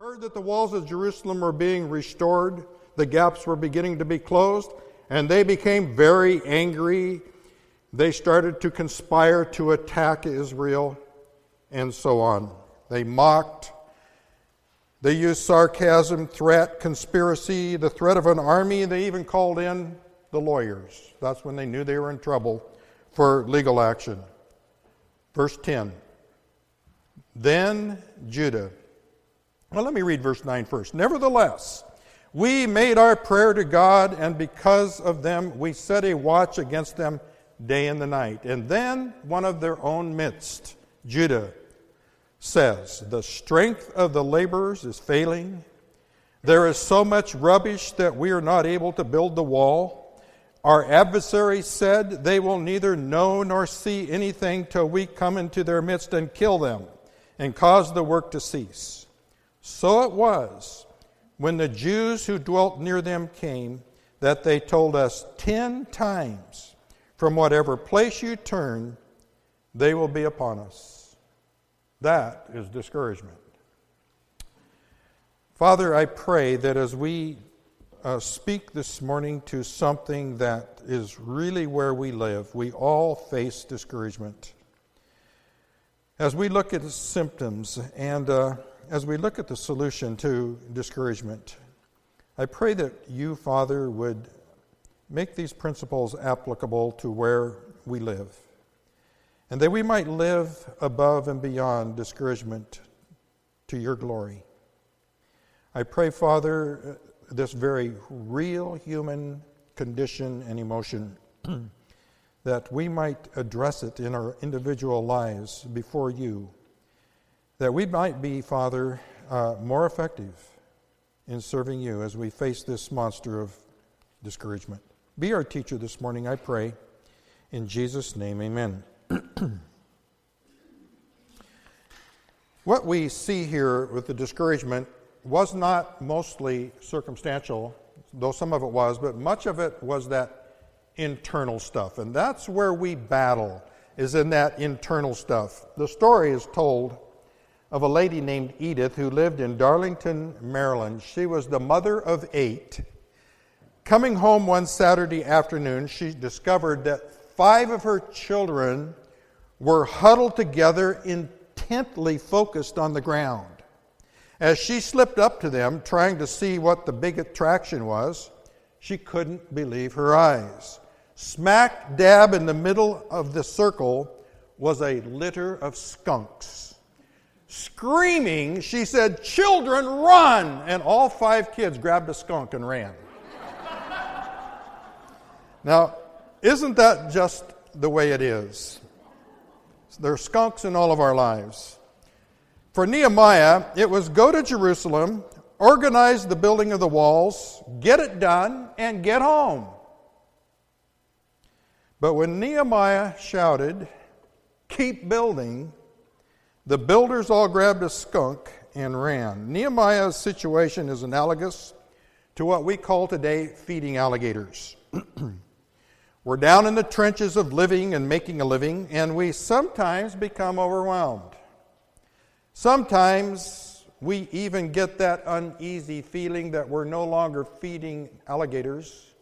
heard that the walls of Jerusalem were being restored, the gaps were beginning to be closed, and they became very angry. They started to conspire to attack Israel, and so on. They mocked. They used sarcasm, threat, conspiracy, the threat of an army. They even called in the lawyers. That's when they knew they were in trouble for legal action. Verse 10 Then Judah. Well, let me read verse 9 first. Nevertheless, we made our prayer to God, and because of them, we set a watch against them day and the night. And then one of their own midst, Judah, says, The strength of the laborers is failing. There is so much rubbish that we are not able to build the wall. Our adversaries said, They will neither know nor see anything till we come into their midst and kill them and cause the work to cease. So it was when the Jews who dwelt near them came that they told us ten times, From whatever place you turn, they will be upon us. That is discouragement. Father, I pray that as we uh, speak this morning to something that is really where we live, we all face discouragement. As we look at the symptoms and uh, as we look at the solution to discouragement, I pray that you, Father, would make these principles applicable to where we live and that we might live above and beyond discouragement to your glory. I pray, Father, this very real human condition and emotion, that we might address it in our individual lives before you, that we might be, Father, uh, more effective in serving you as we face this monster of discouragement. Be our teacher this morning, I pray. In Jesus' name, amen. what we see here with the discouragement was not mostly circumstantial, though some of it was, but much of it was that internal stuff. And that's where we battle, is in that internal stuff. The story is told of a lady named Edith who lived in Darlington, Maryland. She was the mother of eight. Coming home one Saturday afternoon, she discovered that five of her children were huddled together, intently focused on the ground. As she slipped up to them, trying to see what the big attraction was, she couldn't believe her eyes. Smack dab in the middle of the circle was a litter of skunks. Screaming, she said, Children, run! And all five kids grabbed a skunk and ran. now, isn't that just the way it is? There are skunks in all of our lives. For Nehemiah, it was go to Jerusalem, organize the building of the walls, get it done, and get home. But when Nehemiah shouted, Keep building, the builders all grabbed a skunk and ran. Nehemiah's situation is analogous to what we call today feeding alligators. We're down in the trenches of living and making a living, and we sometimes become overwhelmed. Sometimes we even get that uneasy feeling that we're no longer feeding alligators,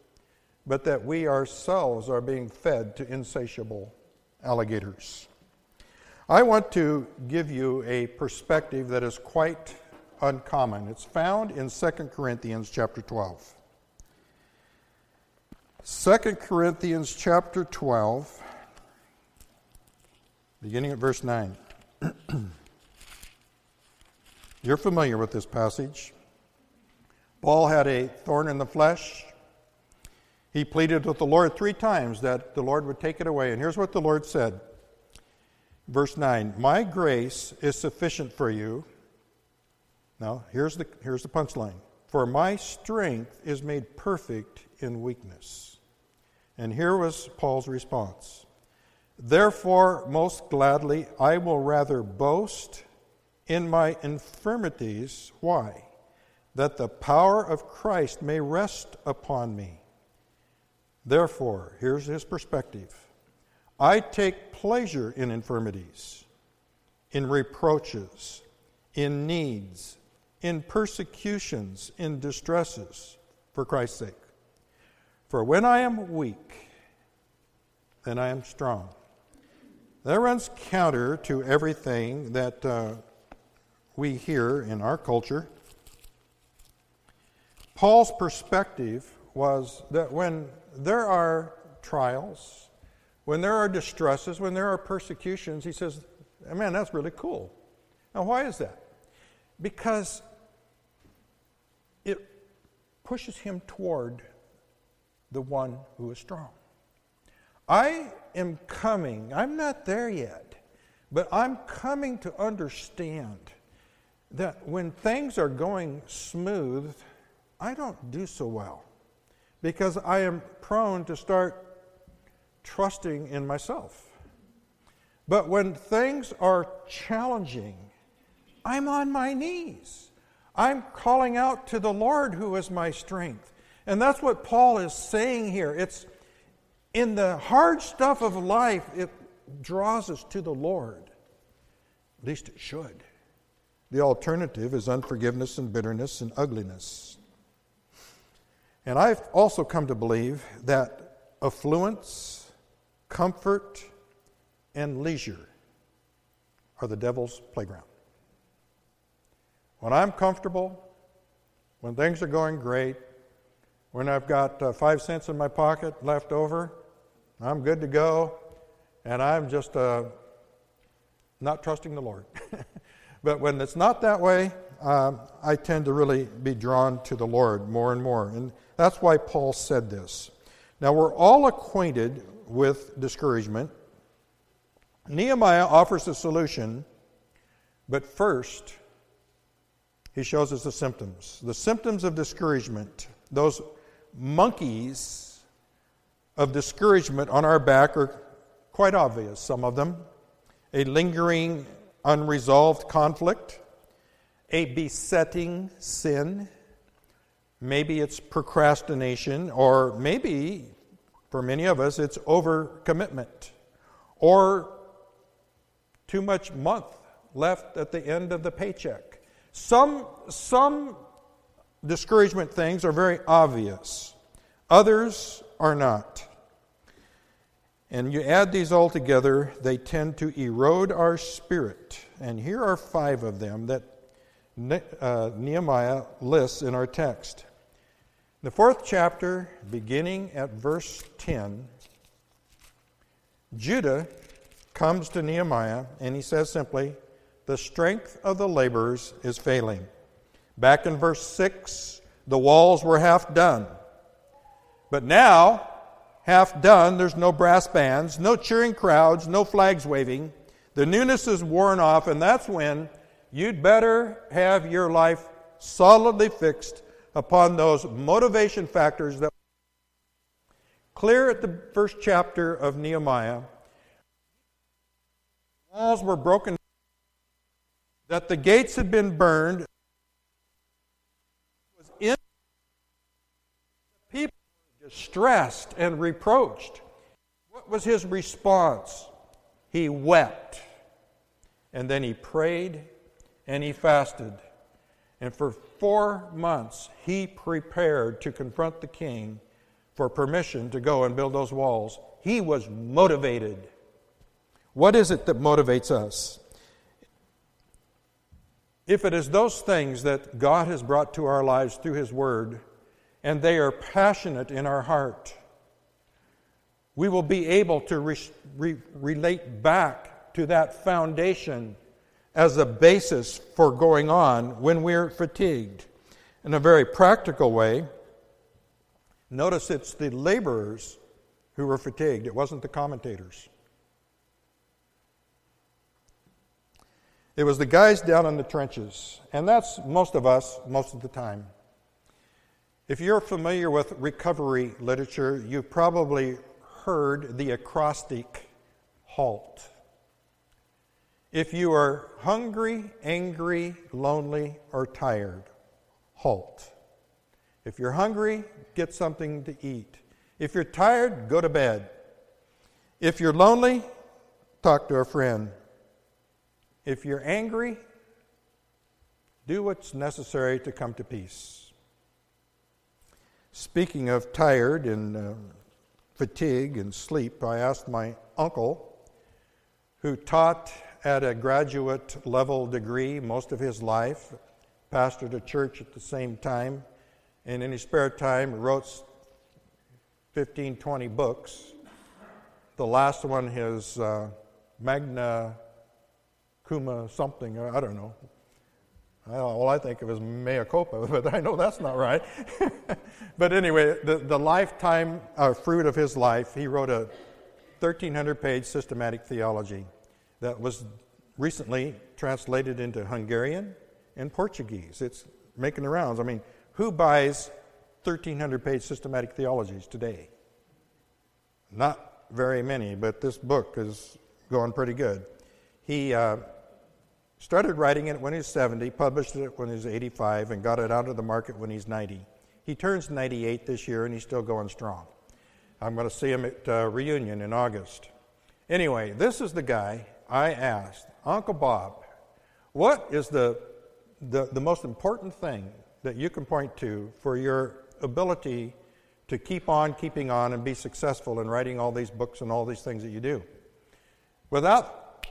but that we ourselves are being fed to insatiable alligators. I want to give you a perspective that is quite uncommon. It's found in 2 Corinthians chapter 12. 2 Corinthians chapter 12, beginning at verse 9. You're familiar with this passage. Paul had a thorn in the flesh. He pleaded with the Lord three times that the Lord would take it away. And here's what the Lord said. Verse 9 My grace is sufficient for you. Now, here's the, here's the punchline. For my strength is made perfect in weakness. And here was Paul's response Therefore, most gladly, I will rather boast in my infirmities. Why? That the power of Christ may rest upon me. Therefore, here's his perspective I take pleasure in infirmities, in reproaches, in needs, in persecutions, in distresses, for Christ's sake. For when I am weak, then I am strong. That runs counter to everything that uh, we hear in our culture. Paul's perspective was that when there are trials, when there are distresses, when there are persecutions, he says, man, that's really cool. Now, why is that? Because it pushes him toward the one who is strong. I am coming, I'm not there yet, but I'm coming to understand that when things are going smooth, I don't do so well because I am prone to start trusting in myself. But when things are challenging, I'm on my knees. I'm calling out to the Lord who is my strength. And that's what Paul is saying here. It's in the hard stuff of life, it draws us to the Lord. At least it should. The alternative is unforgiveness and bitterness and ugliness. And I've also come to believe that affluence, comfort, and leisure are the devil's playground. When I'm comfortable, when things are going great, when I've got uh, five cents in my pocket left over, I'm good to go, and I'm just uh, not trusting the Lord. but when it's not that way, um, I tend to really be drawn to the Lord more and more. And that's why Paul said this. Now, we're all acquainted with discouragement. Nehemiah offers a solution, but first, he shows us the symptoms. The symptoms of discouragement, those monkeys of discouragement on our back, are quite obvious, some of them. A lingering, unresolved conflict, a besetting sin. Maybe it's procrastination, or maybe, for many of us, it's overcommitment, or too much month left at the end of the paycheck. Some, some discouragement things are very obvious, others are not. And you add these all together, they tend to erode our spirit. And here are five of them that uh, Nehemiah lists in our text. The fourth chapter, beginning at verse 10, Judah comes to Nehemiah and he says simply, The strength of the laborers is failing. Back in verse 6, the walls were half done. But now, half done, there's no brass bands, no cheering crowds, no flags waving. The newness is worn off, and that's when you'd better have your life solidly fixed upon those motivation factors that clear at the first chapter of Nehemiah. Walls were broken, that the gates had been burned, was in people were distressed and reproached. What was his response? He wept. And then he prayed and he fasted. And for four months, he prepared to confront the king for permission to go and build those walls. He was motivated. What is it that motivates us? If it is those things that God has brought to our lives through His Word, and they are passionate in our heart, we will be able to re- re- relate back to that foundation as a basis for going on when we're fatigued. In a very practical way, notice it's the laborers who were fatigued, it wasn't the commentators. It was the guys down in the trenches, and that's most of us most of the time. If you're familiar with recovery literature, you've probably heard the acrostic HALT. If you are hungry, angry, lonely, or tired, halt. If you're hungry, get something to eat. If you're tired, go to bed. If you're lonely, talk to a friend. If you're angry, Do what's necessary to come to peace. Speaking of tired and uh, fatigue and sleep, I asked my uncle, who taught at a graduate level degree most of his life, pastored a church at the same time, and in his spare time wrote 15, 20 books. The last one, his uh, Magna Kuma something, I don't know. All I think of is mea culpa, but I know that's not right. but anyway, the, the lifetime uh, fruit of his life, he wrote a 1,300 page systematic theology that was recently translated into Hungarian and Portuguese. It's making the rounds. I mean, who buys 1,300 page systematic theologies today? Not very many, but this book is going pretty good. He uh, started writing it when he was 70, published it when he was 85, and got it out of the market when he's 90. He turns 98 this year, and he's still going strong. I'm going to see him at uh, reunion in August. Anyway, this is the guy I asked, Uncle Bob, what is the, the, the most important thing that you can point to for your ability to keep on keeping on and be successful in writing all these books and all these things that you do? Without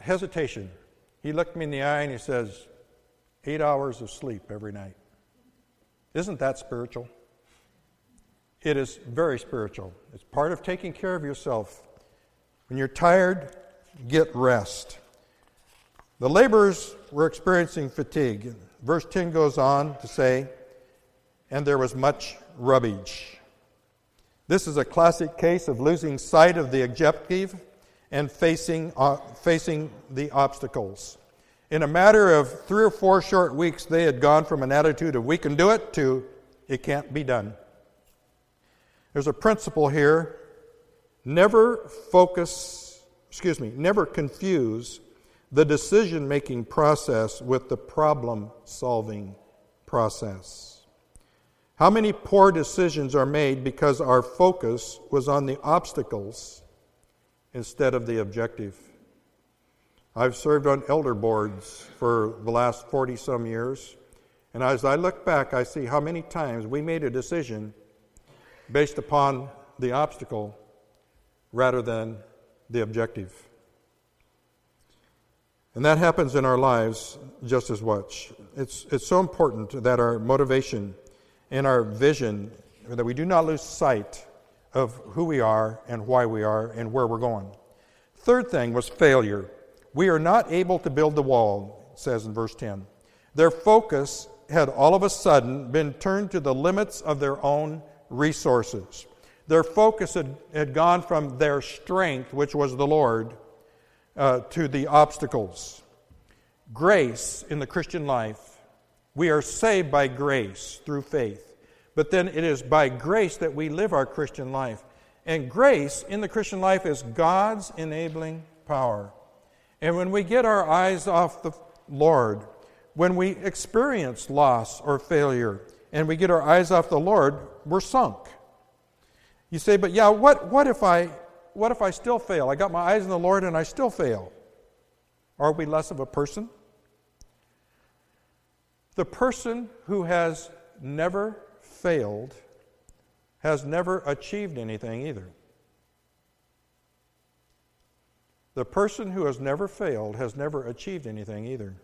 hesitation, he looked me in the eye and he says, Eight hours of sleep every night. Isn't that spiritual? It is very spiritual. It's part of taking care of yourself. When you're tired, get rest. The laborers were experiencing fatigue. Verse 10 goes on to say, and there was much rubbish. This is a classic case of losing sight of the objective and facing, uh, facing the obstacles. In a matter of three or four short weeks, they had gone from an attitude of we can do it to it can't be done. There's a principle here never focus, excuse me, never confuse the decision making process with the problem solving process. How many poor decisions are made because our focus was on the obstacles instead of the objective? I've served on elder boards for the last 40 some years, and as I look back, I see how many times we made a decision based upon the obstacle rather than the objective. And that happens in our lives just as much. It's, it's so important that our motivation and our vision, that we do not lose sight of who we are and why we are and where we're going. Third thing was failure. We are not able to build the wall, says in verse 10. Their focus had all of a sudden been turned to the limits of their own resources. Their focus had, had gone from their strength, which was the Lord, uh, to the obstacles. Grace in the Christian life, we are saved by grace through faith. But then it is by grace that we live our Christian life. And grace in the Christian life is God's enabling power. And when we get our eyes off the Lord, when we experience loss or failure, and we get our eyes off the Lord, we're sunk. You say, but yeah, what, what if I what if I still fail? I got my eyes on the Lord and I still fail. Are we less of a person? The person who has never failed has never achieved anything either. The person who has never failed has never achieved anything either.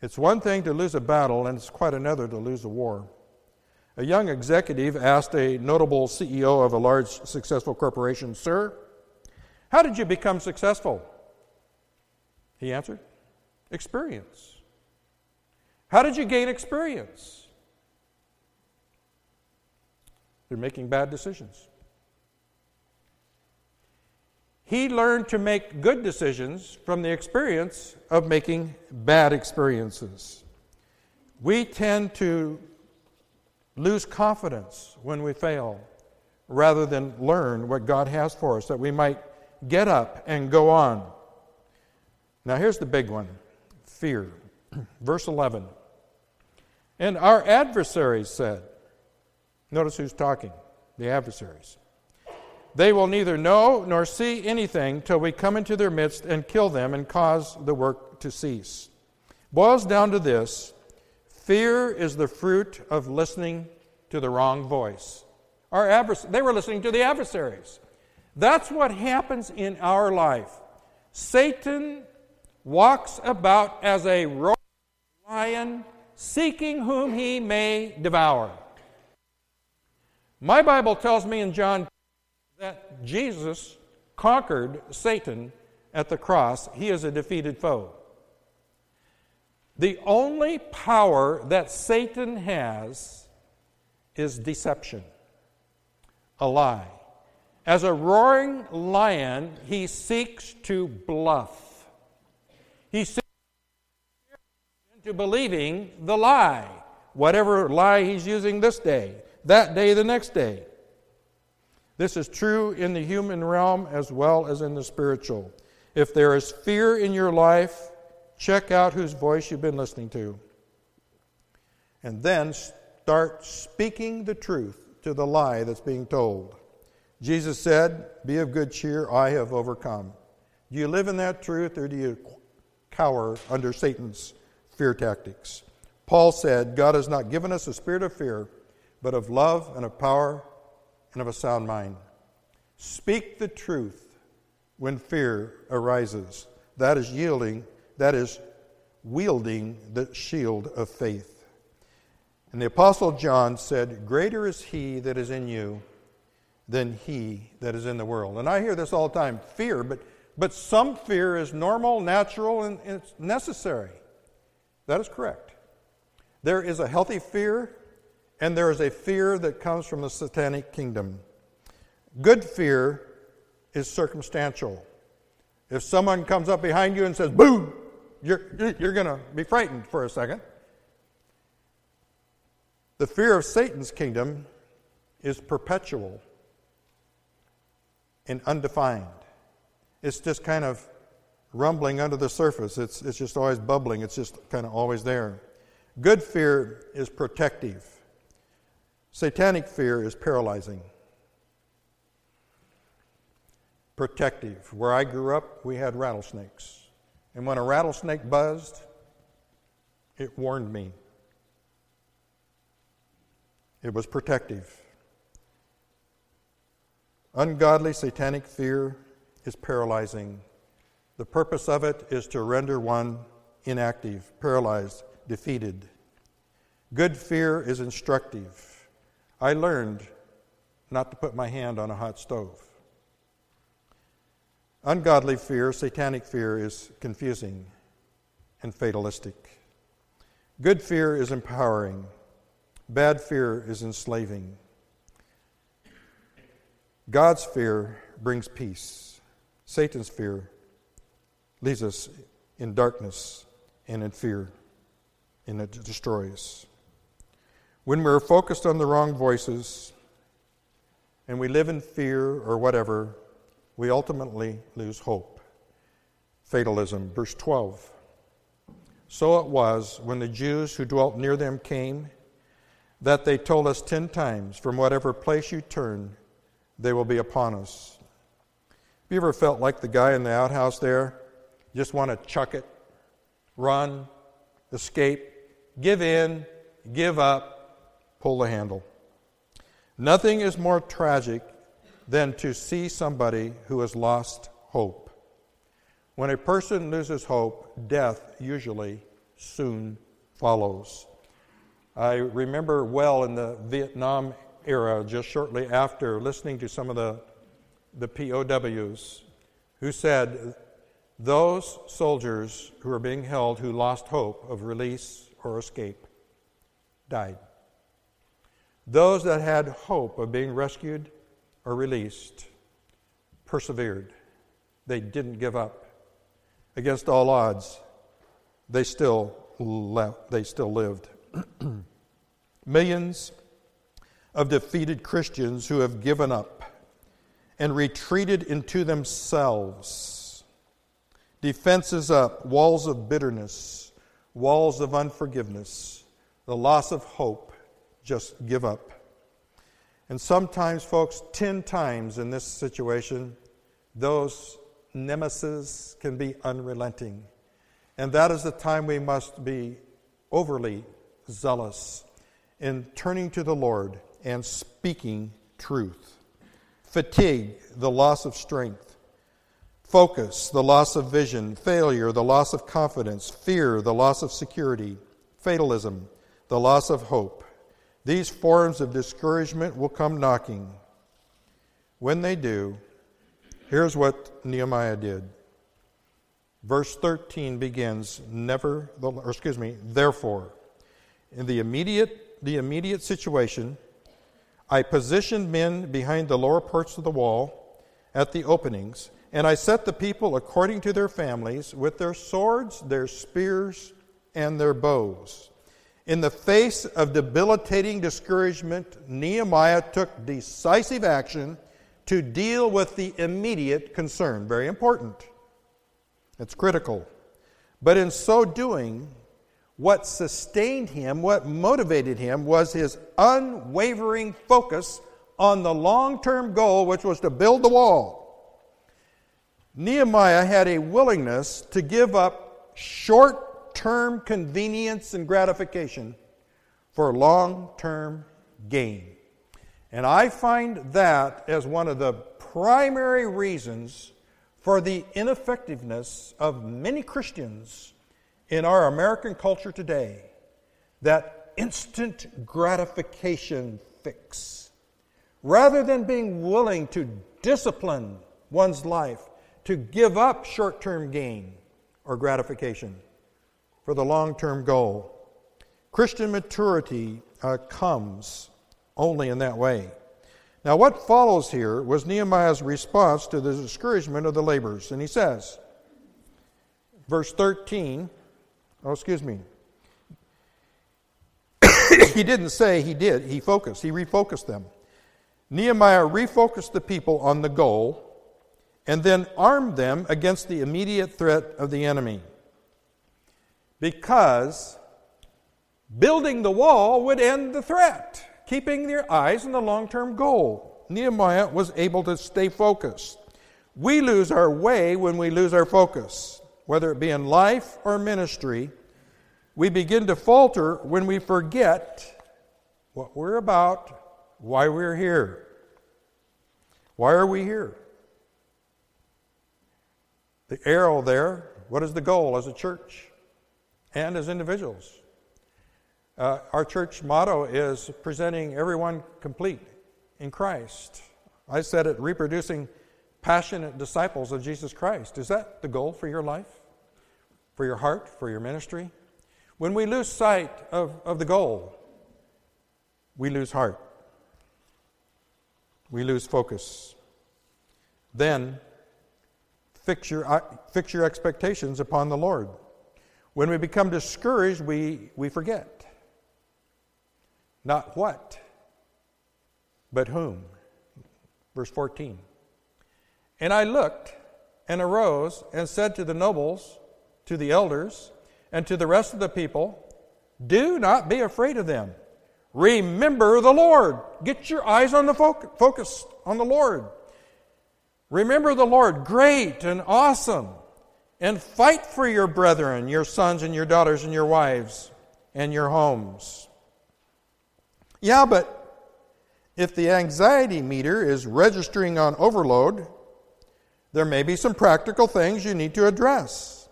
It's one thing to lose a battle, and it's quite another to lose a war. A young executive asked a notable CEO of a large successful corporation, Sir, how did you become successful? He answered, Experience. How did you gain experience? They're making bad decisions. He learned to make good decisions from the experience of making bad experiences. We tend to lose confidence when we fail rather than learn what God has for us, that we might get up and go on. Now, here's the big one fear. Verse 11. And our adversaries said, notice who's talking, the adversaries. They will neither know nor see anything till we come into their midst and kill them and cause the work to cease. boils down to this fear is the fruit of listening to the wrong voice. Our advers- they were listening to the adversaries. That's what happens in our life. Satan walks about as a roaring lion, seeking whom he may devour. My Bible tells me in John that Jesus conquered Satan at the cross. He is a defeated foe. The only power that Satan has is deception, a lie. As a roaring lion, he seeks to bluff. He seeks into believing the lie, whatever lie he's using this day, that day, the next day. This is true in the human realm as well as in the spiritual. If there is fear in your life, check out whose voice you've been listening to. And then start speaking the truth to the lie that's being told. Jesus said, Be of good cheer, I have overcome. Do you live in that truth or do you cower under Satan's fear tactics? Paul said, God has not given us a spirit of fear, but of love and of power and of a sound mind. Speak the truth when fear arises. That is yielding, that is wielding the shield of faith. And the Apostle John said, Greater is he that is in you than he that is in the world. And I hear this all the time fear, but, but some fear is normal, natural, and, and it's necessary. That is correct. There is a healthy fear, and there is a fear that comes from the satanic kingdom. Good fear is circumstantial. If someone comes up behind you and says, boom, you're, you're going to be frightened for a second. The fear of Satan's kingdom is perpetual and undefined. It's just kind of rumbling under the surface. It's, it's just always bubbling. It's just kind of always there. Good fear is protective. Satanic fear is paralyzing. Protective. Where I grew up, we had rattlesnakes. And when a rattlesnake buzzed, it warned me. It was protective. Ungodly satanic fear is paralyzing. The purpose of it is to render one inactive, paralyzed, defeated. Good fear is instructive. I learned not to put my hand on a hot stove. Ungodly fear, satanic fear, is confusing and fatalistic. Good fear is empowering. Bad fear is enslaving. God's fear brings peace. Satan's fear leaves us in darkness and in fear, and it destroys. us. When we're focused on the wrong voices and we live in fear or whatever, we ultimately lose hope. Fatalism, verse 12. So it was when the Jews who dwelt near them came that they told us ten times, From whatever place you turn, they will be upon us. Have you ever felt like the guy in the outhouse there? Just want to chuck it, run, escape, give in, give up, pull the handle. Nothing is more tragic than to see somebody who has lost hope. When a person loses hope, death usually soon follows. I remember well in the Vietnam era, just shortly after, listening to some of the, the POWs who said those soldiers who were being held who lost hope of release or escape died. Those that had hope of being rescued or released persevered. They didn't give up. Against all odds, they still left, they still lived. Millions of defeated Christians who have given up and retreated into themselves. Defenses up, walls of bitterness, walls of unforgiveness, the loss of hope, just give up. And sometimes, folks, 10 times in this situation, those nemesis can be unrelenting. And that is the time we must be overly zealous in turning to the Lord and speaking truth. Fatigue, the loss of strength. Focus, the loss of vision. Failure, the loss of confidence. Fear, the loss of security. Fatalism, the loss of hope. These forms of discouragement will come knocking. When they do, here's what Nehemiah did. Verse 13 begins, never, or excuse me, therefore. In the immediate, the immediate situation, I positioned men behind the lower parts of the wall at the openings, and I set the people according to their families with their swords, their spears, and their bows. In the face of debilitating discouragement, Nehemiah took decisive action to deal with the immediate concern. Very important. It's critical. But in so doing, what sustained him, what motivated him, was his unwavering focus on the long term goal, which was to build the wall. Nehemiah had a willingness to give up short term convenience and gratification for long term gain. And I find that as one of the primary reasons for the ineffectiveness of many Christians in our American culture today that instant gratification fix. Rather than being willing to discipline one's life, to give up short term gain or gratification for the long term goal. Christian maturity uh, comes only in that way. Now, what follows here was Nehemiah's response to the discouragement of the laborers. And he says, verse 13, oh, excuse me. he didn't say he did, he focused, he refocused them. Nehemiah refocused the people on the goal and then armed them against the immediate threat of the enemy. Because building the wall would end the threat keeping their eyes on the long term goal. Nehemiah was able to stay focused. We lose our way when we lose our focus, whether it be in life or ministry. We begin to falter when we forget what we're about, why we're here. Why are we here? The arrow there, what is the goal as a church and as individuals? Uh, our church motto is presenting everyone complete in Christ. I said it, reproducing passionate disciples of Jesus Christ. Is that the goal for your life, for your heart, for your ministry? When we lose sight of, of the goal, we lose heart. We lose focus. Then, fix your, uh, fix your expectations upon the Lord. When we become discouraged, we, we forget. Not what, but whom. Verse 14. And I looked and arose and said to the nobles, to the elders, and to the rest of the people, Do not be afraid of them. Remember the Lord. Get your eyes on the focus on the Lord. Remember the Lord, great and awesome, and fight for your brethren, your sons and your daughters and your wives and your homes. Yeah, but if the anxiety meter is registering on overload, there may be some practical things you need to address.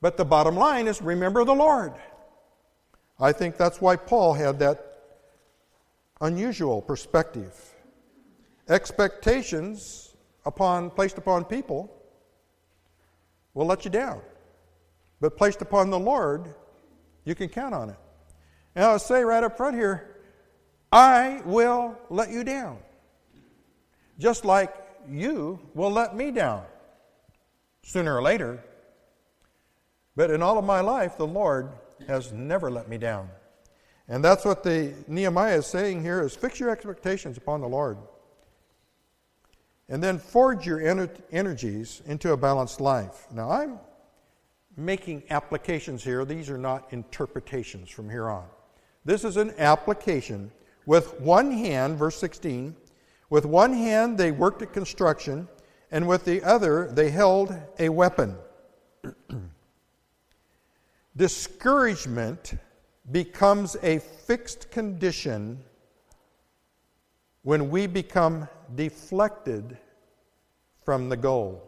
But the bottom line is remember the Lord. I think that's why Paul had that unusual perspective. Expectations upon placed upon people will let you down. But placed upon the Lord, you can count on it. And I'll say right up front here, I will let you down. Just like you will let me down sooner or later. But in all of my life, the Lord has never let me down. And that's what the Nehemiah is saying here is fix your expectations upon the Lord. And then forge your ener- energies into a balanced life. Now I'm making applications here. These are not interpretations from here on. This is an application. With one hand, verse 16, with one hand they worked at construction, and with the other they held a weapon. Discouragement becomes a fixed condition when we become deflected from the goal.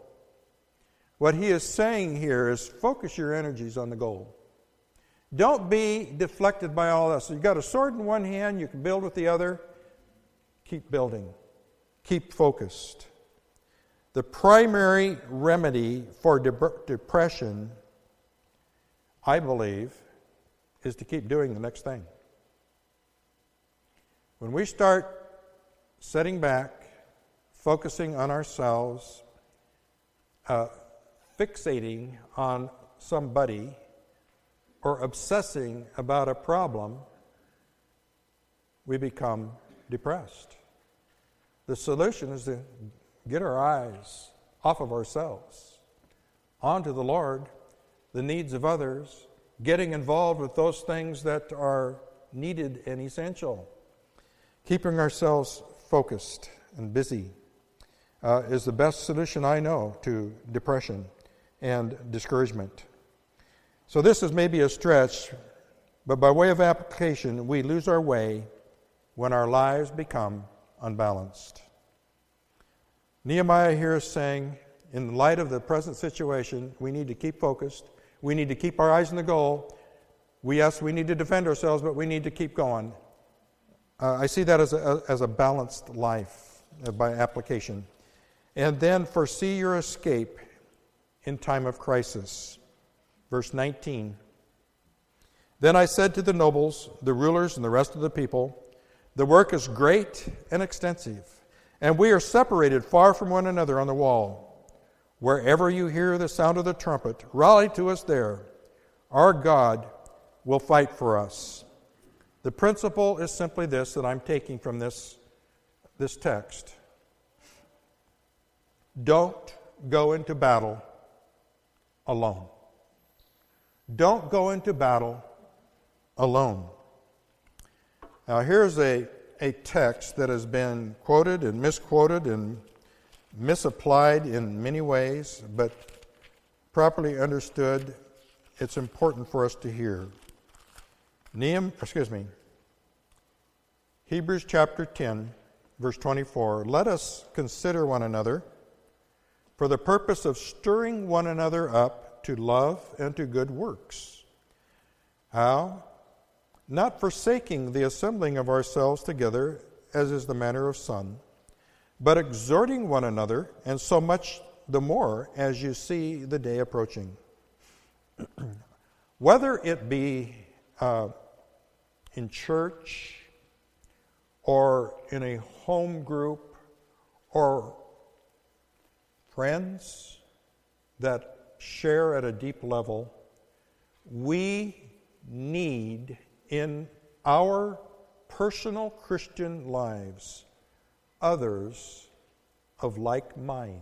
What he is saying here is focus your energies on the goal. Don't be deflected by all this. You've got a sword in one hand, you can build with the other. Keep building, keep focused. The primary remedy for de- depression, I believe, is to keep doing the next thing. When we start setting back, focusing on ourselves, uh, fixating on somebody, or obsessing about a problem, we become depressed. The solution is to get our eyes off of ourselves, onto the Lord, the needs of others, getting involved with those things that are needed and essential. Keeping ourselves focused and busy uh, is the best solution I know to depression and discouragement. So, this is maybe a stretch, but by way of application, we lose our way when our lives become unbalanced. Nehemiah here is saying, in light of the present situation, we need to keep focused. We need to keep our eyes on the goal. We, yes, we need to defend ourselves, but we need to keep going. Uh, I see that as a, as a balanced life uh, by application. And then foresee your escape in time of crisis. Verse 19. Then I said to the nobles, the rulers, and the rest of the people, The work is great and extensive, and we are separated far from one another on the wall. Wherever you hear the sound of the trumpet, rally to us there. Our God will fight for us. The principle is simply this that I'm taking from this, this text. Don't go into battle alone. Don't go into battle alone. Now, here's a, a text that has been quoted and misquoted and misapplied in many ways, but properly understood, it's important for us to hear. Nehemiah, excuse me, Hebrews chapter 10, verse 24. Let us consider one another for the purpose of stirring one another up to love and to good works. How? Not forsaking the assembling of ourselves together, as is the manner of some, but exhorting one another, and so much the more as you see the day approaching. Whether it be uh, in church, or in a home group or friends that share at a deep level, we need in our personal Christian lives others of like mind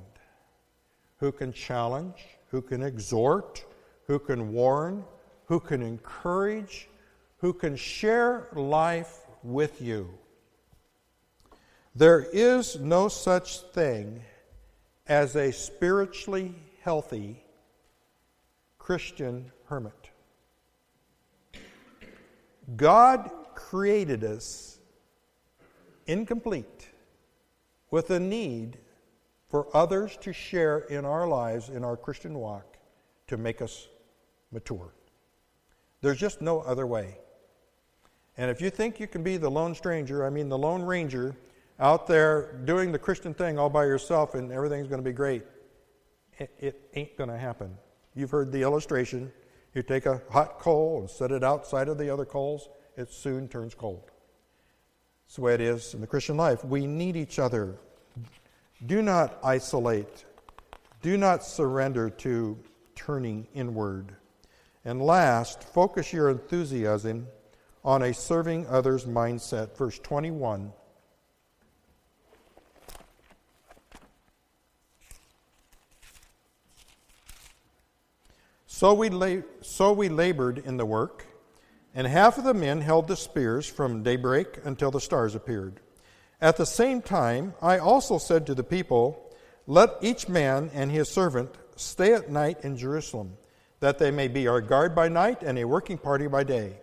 who can challenge, who can exhort, who can warn, who can encourage, who can share life with you. There is no such thing as a spiritually healthy Christian hermit. God created us incomplete with a need for others to share in our lives, in our Christian walk, to make us mature. There's just no other way. And if you think you can be the lone stranger, I mean the lone ranger, out there doing the Christian thing all by yourself and everything's going to be great. It, it ain't going to happen. You've heard the illustration. You take a hot coal and set it outside of the other coals, it soon turns cold. That's the way it is in the Christian life. We need each other. Do not isolate. Do not surrender to turning inward. And last, focus your enthusiasm on a serving others mindset. Verse 21. So we, la- so we labored in the work, and half of the men held the spears from daybreak until the stars appeared. At the same time, I also said to the people, Let each man and his servant stay at night in Jerusalem. that they may be our guard by night and a working party by day.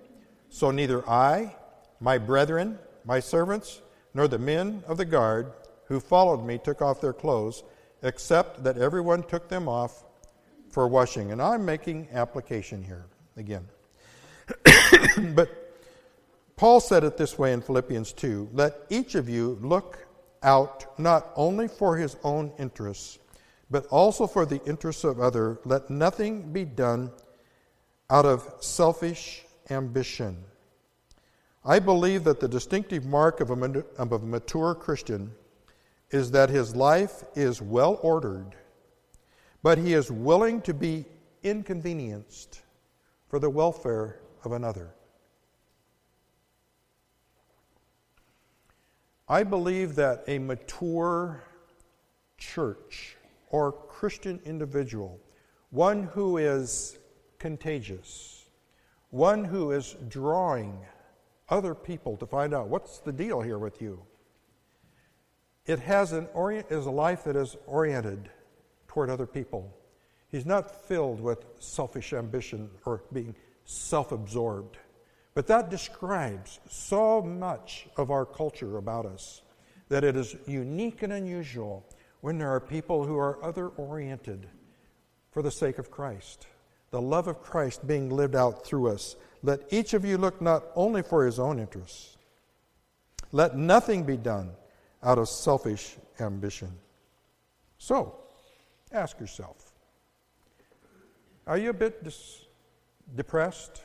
So neither I, my brethren, my servants, nor the men of the guard who followed me took off their clothes, except that everyone took them off for washing. And I'm making application here again. but Paul said it this way in Philippians 2 Let each of you look out not only for his own interests, but also for the interests of others. Let nothing be done out of selfish ambition. I believe that the distinctive mark of a, of a mature Christian is that his life is well ordered, but he is willing to be inconvenienced for the welfare of another. I believe that a mature church or Christian individual, one who is contagious, one who is drawing other people to find out what's the deal here with you. It has an orient, is a life that is oriented toward other people. He's not filled with selfish ambition or being self absorbed. But that describes so much of our culture about us that it is unique and unusual when there are people who are other oriented for the sake of Christ. The love of Christ being lived out through us. Let each of you look not only for his own interests, let nothing be done out of selfish ambition. So, ask yourself are you a bit dis- depressed?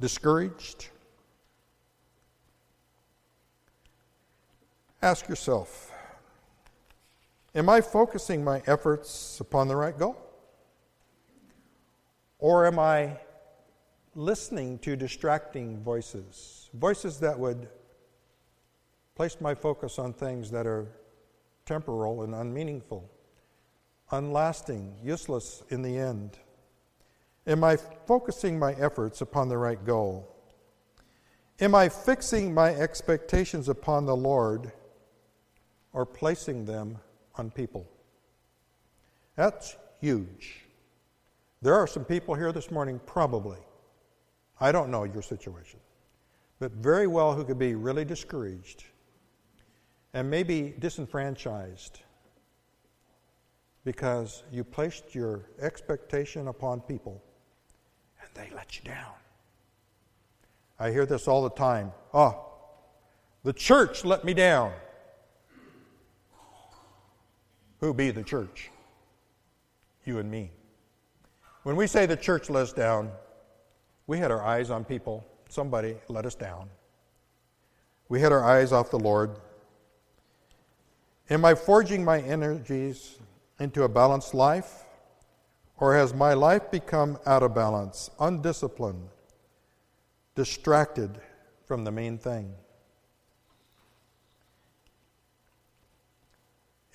Discouraged? Ask yourself Am I focusing my efforts upon the right goal? Or am I listening to distracting voices? Voices that would place my focus on things that are temporal and unmeaningful, unlasting, useless in the end. Am I focusing my efforts upon the right goal? Am I fixing my expectations upon the Lord or placing them on people? That's huge. There are some people here this morning, probably. I don't know your situation, but very well who could be really discouraged and maybe disenfranchised because you placed your expectation upon people and they let you down. I hear this all the time. Oh, the church let me down. Who be the church? You and me. When we say the church let us down, we had our eyes on people. Somebody let us down. We had our eyes off the Lord. Am I forging my energies into a balanced life? Or has my life become out of balance, undisciplined, distracted from the main thing?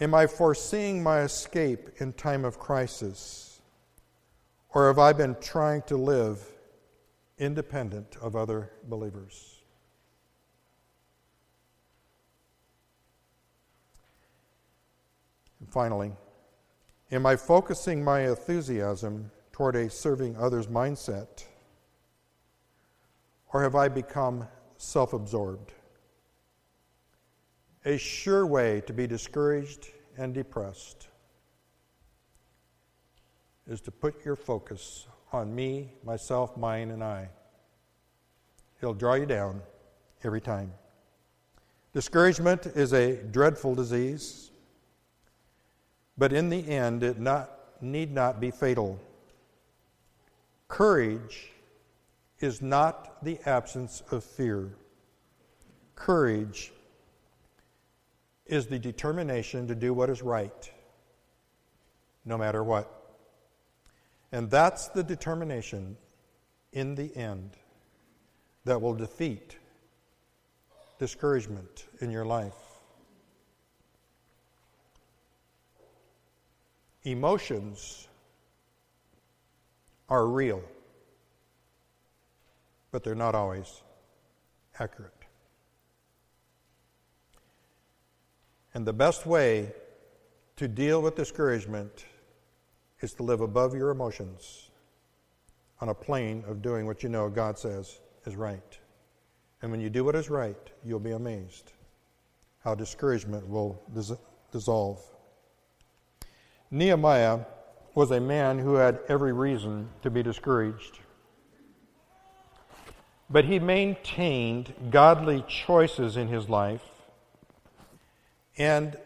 Am I foreseeing my escape in time of crisis? Or have I been trying to live independent of other believers? And finally, Am I focusing my enthusiasm toward a serving others mindset? Or have I become self absorbed? A sure way to be discouraged and depressed is to put your focus on me, myself, mine, and I. It'll draw you down every time. Discouragement is a dreadful disease but in the end, it not, need not be fatal. Courage is not the absence of fear. Courage is the determination to do what is right, no matter what. And that's the determination in the end that will defeat discouragement in your life. Emotions are real, but they're not always accurate. And the best way to deal with discouragement is to live above your emotions on a plane of doing what you know God says is right. And when you do what is right, you'll be amazed how discouragement will dis- dissolve. Nehemiah was a man who had every reason to be discouraged. But he maintained godly choices in his life, and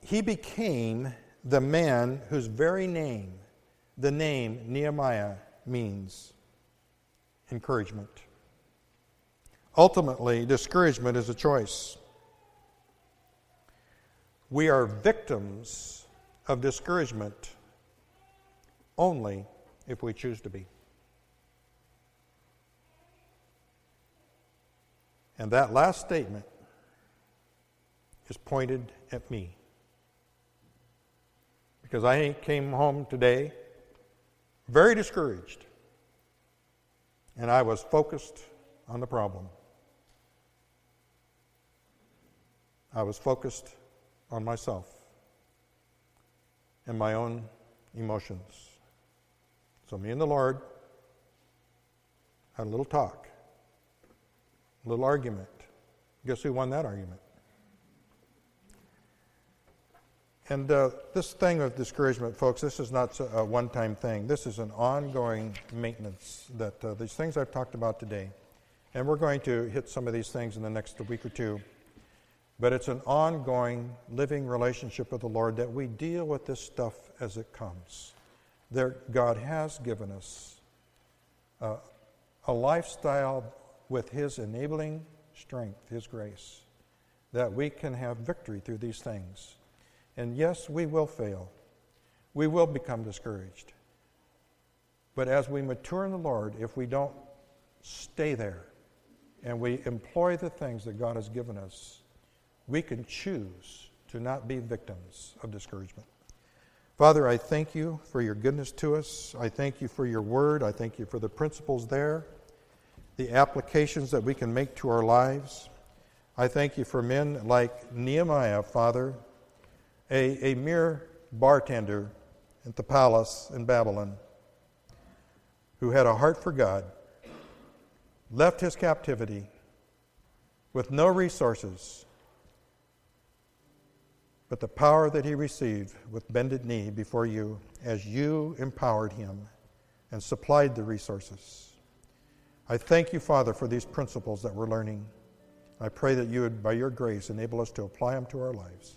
he became the man whose very name, the name Nehemiah, means encouragement. Ultimately, discouragement is a choice. We are victims of discouragement only if we choose to be. And that last statement is pointed at me. Because I came home today very discouraged, and I was focused on the problem. I was focused on myself and my own emotions. So, me and the Lord had a little talk, a little argument. Guess who won that argument? And uh, this thing of discouragement, folks, this is not a one time thing. This is an ongoing maintenance that uh, these things I've talked about today. And we're going to hit some of these things in the next week or two. But it's an ongoing living relationship with the Lord that we deal with this stuff as it comes. There, God has given us uh, a lifestyle with His enabling strength, His grace, that we can have victory through these things. And yes, we will fail. We will become discouraged. But as we mature in the Lord, if we don't stay there and we employ the things that God has given us, we can choose to not be victims of discouragement. Father, I thank you for your goodness to us. I thank you for your word. I thank you for the principles there, the applications that we can make to our lives. I thank you for men like Nehemiah, Father, a, a mere bartender at the palace in Babylon who had a heart for God, left his captivity with no resources but the power that he received with bended knee before you as you empowered him and supplied the resources. I thank you, Father, for these principles that we're learning. I pray that you would, by your grace, enable us to apply them to our lives.